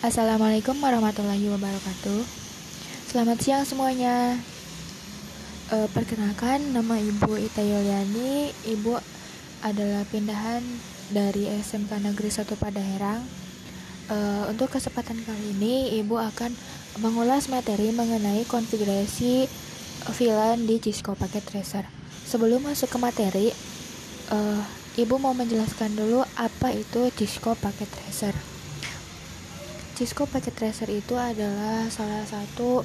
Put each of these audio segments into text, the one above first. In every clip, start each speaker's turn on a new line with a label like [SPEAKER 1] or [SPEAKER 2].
[SPEAKER 1] Assalamualaikum warahmatullahi wabarakatuh. Selamat siang semuanya. E, perkenalkan, nama Ibu Ita Yuliani. Ibu adalah pindahan dari SMK Negeri 1 Padaherang. E, untuk kesempatan kali ini, Ibu akan mengulas materi mengenai konfigurasi VLAN di Cisco Packet Tracer. Sebelum masuk ke materi, e, Ibu mau menjelaskan dulu apa itu Cisco Packet Tracer. Cisco Packet Tracer itu adalah salah satu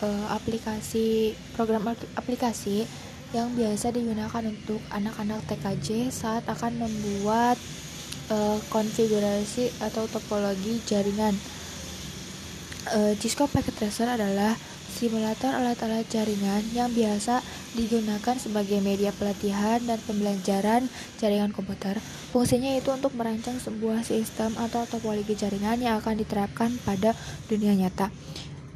[SPEAKER 1] uh, aplikasi program aplikasi yang biasa digunakan untuk anak-anak TKJ saat akan membuat uh, konfigurasi atau topologi jaringan. Uh, Cisco Packet Tracer adalah simulator alat-alat jaringan yang biasa digunakan sebagai media pelatihan dan pembelajaran jaringan komputer. Fungsinya itu untuk merancang sebuah sistem atau topologi jaringan yang akan diterapkan pada dunia nyata.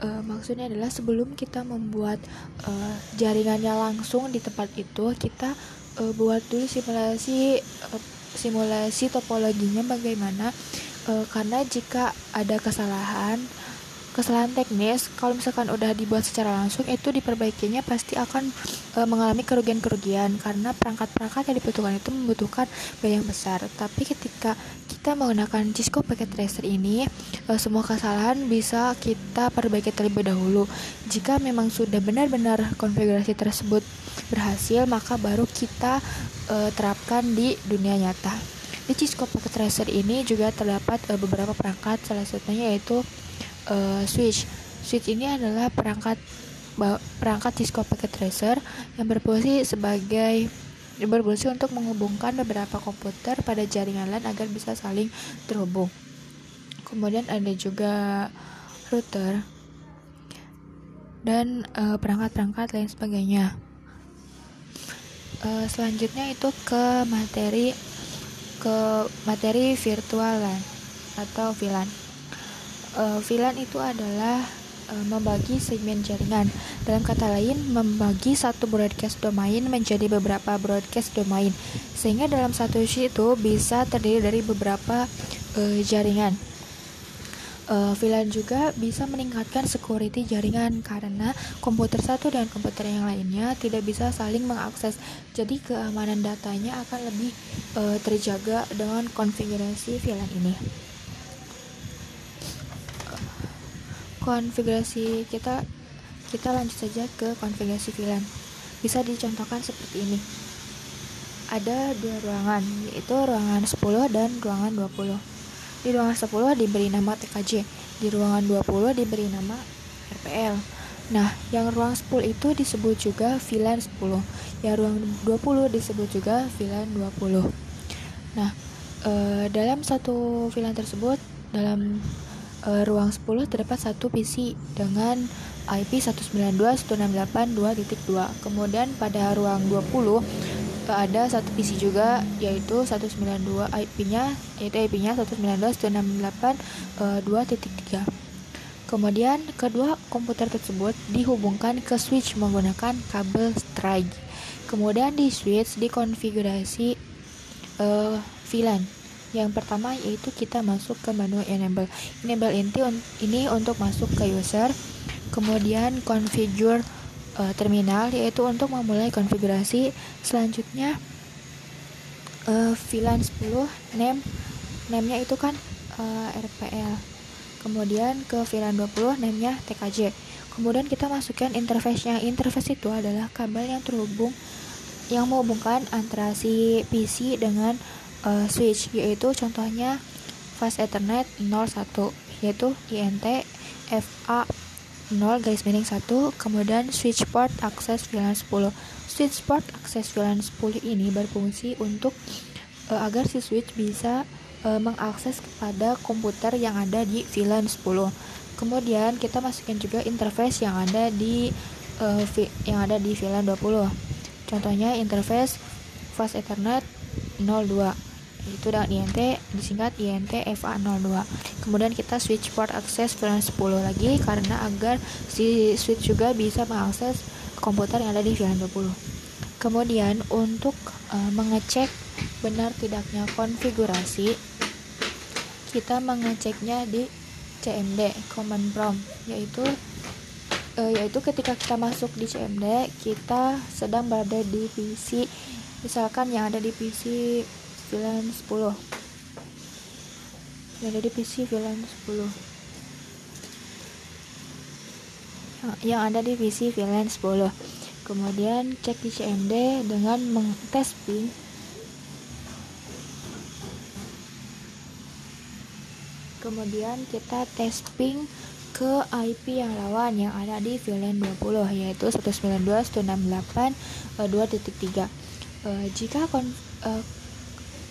[SPEAKER 1] E, maksudnya adalah sebelum kita membuat e, jaringannya langsung di tempat itu, kita e, buat dulu simulasi e, simulasi topologinya bagaimana. E, karena jika ada kesalahan kesalahan teknis kalau misalkan udah dibuat secara langsung itu diperbaikinya pasti akan e, mengalami kerugian-kerugian. Karena perangkat-perangkat yang dibutuhkan itu membutuhkan biaya yang besar. Tapi ketika kita menggunakan Cisco Packet Tracer ini e, semua kesalahan bisa kita perbaiki terlebih dahulu. Jika memang sudah benar-benar konfigurasi tersebut berhasil maka baru kita e, terapkan di dunia nyata. Di Cisco Packet Tracer ini juga terdapat e, beberapa perangkat salah satunya yaitu uh, switch. Switch ini adalah perangkat perangkat Cisco Packet Tracer yang berfungsi sebagai berfungsi untuk menghubungkan beberapa komputer pada jaringan LAN agar bisa saling terhubung. Kemudian ada juga router dan eh, perangkat-perangkat uh, lain sebagainya. Uh, selanjutnya itu ke materi ke materi virtual LAN atau VLAN uh, VLAN itu adalah uh, membagi segmen jaringan. Dalam kata lain, membagi satu broadcast domain menjadi beberapa broadcast domain, sehingga dalam satu sheet itu bisa terdiri dari beberapa uh, jaringan. Uh, VLAN juga bisa meningkatkan security jaringan karena komputer satu dan komputer yang lainnya tidak bisa saling mengakses. Jadi keamanan datanya akan lebih uh, terjaga dengan konfigurasi VLAN ini. Konfigurasi kita kita lanjut saja ke konfigurasi VLAN. Bisa dicontohkan seperti ini. Ada dua ruangan yaitu ruangan 10 dan ruangan 20 di ruangan 10 diberi nama TKJ di ruangan 20 diberi nama RPL nah yang ruang 10 itu disebut juga VLAN 10 yang ruang 20 disebut juga VLAN 20 nah e, dalam satu VLAN tersebut dalam uh, ruang 10 terdapat satu PC dengan IP 192.168.2.2. Kemudian pada ruang 20 ada satu PC juga yaitu 192 IP-nya yaitu IP-nya 192.168.2.3. Kemudian kedua komputer tersebut dihubungkan ke switch menggunakan kabel strike. Kemudian di switch dikonfigurasi uh, VLAN yang pertama yaitu kita masuk ke menu enable. Enable inti ini untuk masuk ke user. Kemudian configure uh, terminal yaitu untuk memulai konfigurasi. Selanjutnya uh, VLAN 10 name name-nya itu kan uh, RPL. Kemudian ke VLAN 20 name-nya TKJ. Kemudian kita masukkan interface-nya. Interface itu adalah kabel yang terhubung yang menghubungkan antara si PC dengan uh, switch yaitu contohnya fast ethernet 01 yaitu INT FA 0 garis miring 1 kemudian switch port akses VLAN 10 switch port akses VLAN 10 ini berfungsi untuk uh, agar si switch bisa uh, mengakses kepada komputer yang ada di VLAN 10 kemudian kita masukkan juga interface yang ada di uh, yang ada di VLAN 20 contohnya interface fast ethernet 02 itu dengan INT disingkat INT FA02 kemudian kita switch port akses VLAN 10 lagi karena agar si switch juga bisa mengakses komputer yang ada di VLAN 20 kemudian untuk uh, mengecek benar tidaknya konfigurasi kita mengeceknya di CMD command prompt yaitu uh, yaitu ketika kita masuk di CMD kita sedang berada di PC misalkan yang ada di PC VLAN 10 yang ada di PC VLAN 10 yang ada di PC VLAN 10 kemudian cek di CMD dengan mengtes ping kemudian kita tes ping ke IP yang lawan yang ada di VLAN 20 yaitu 192.168.2.3 uh, jika kon, uh,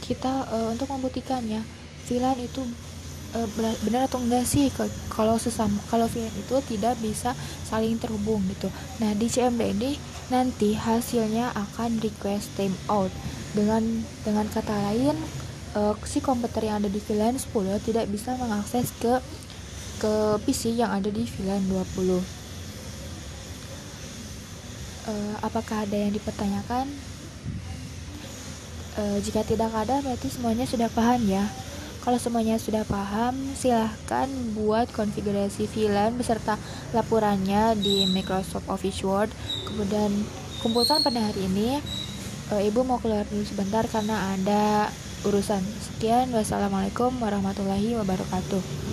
[SPEAKER 1] kita uh, untuk membuktikannya. VLAN itu uh, benar atau enggak sih kalau sesama kalau VLAN itu tidak bisa saling terhubung gitu. Nah di CMD ini nanti hasilnya akan request timeout dengan dengan kata lain uh, si komputer yang ada di VLAN 10 tidak bisa mengakses ke ke PC yang ada di VLAN 20 uh, apakah ada yang dipertanyakan uh, jika tidak ada berarti semuanya sudah paham ya kalau semuanya sudah paham, silahkan buat konfigurasi VLAN beserta laporannya di Microsoft Office Word. Kemudian kumpulkan pada hari ini. E, Ibu mau keluar dulu sebentar karena ada urusan. Sekian, wassalamualaikum warahmatullahi wabarakatuh.